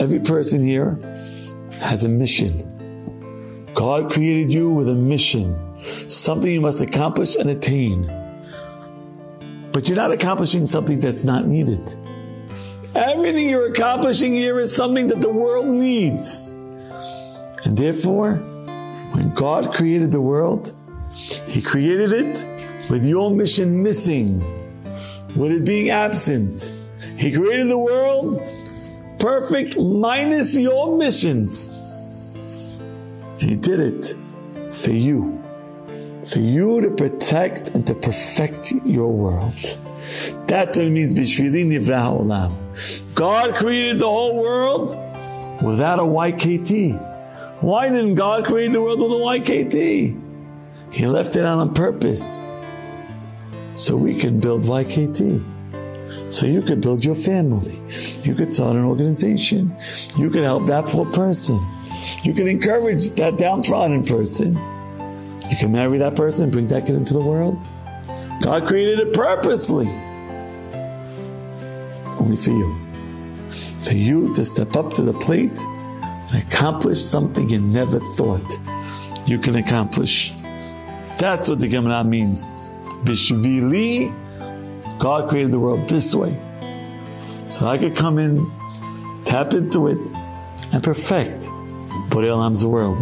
Every person here has a mission. God created you with a mission, something you must accomplish and attain. But you're not accomplishing something that's not needed. Everything you're accomplishing here is something that the world needs. And therefore, when God created the world, He created it with your mission missing, with it being absent. He created the world perfect minus your missions. And He did it for you. For you to protect and to perfect your world. That's what it means, Bishvili Nivra Olam. God created the whole world without a YKT. Why didn't God create the world with a YKT? He left it out on purpose so we can build YKT. So you could build your family. You could start an organization. You could help that poor person. You can encourage that downtrodden person. You can marry that person, bring that kid into the world. God created it purposely. Only for you. For you to step up to the plate and accomplish something you never thought you can accomplish. That's what the Gemara means. Bishvili, God created the world this way. So I could come in, tap into it, and perfect Borei Olam's world.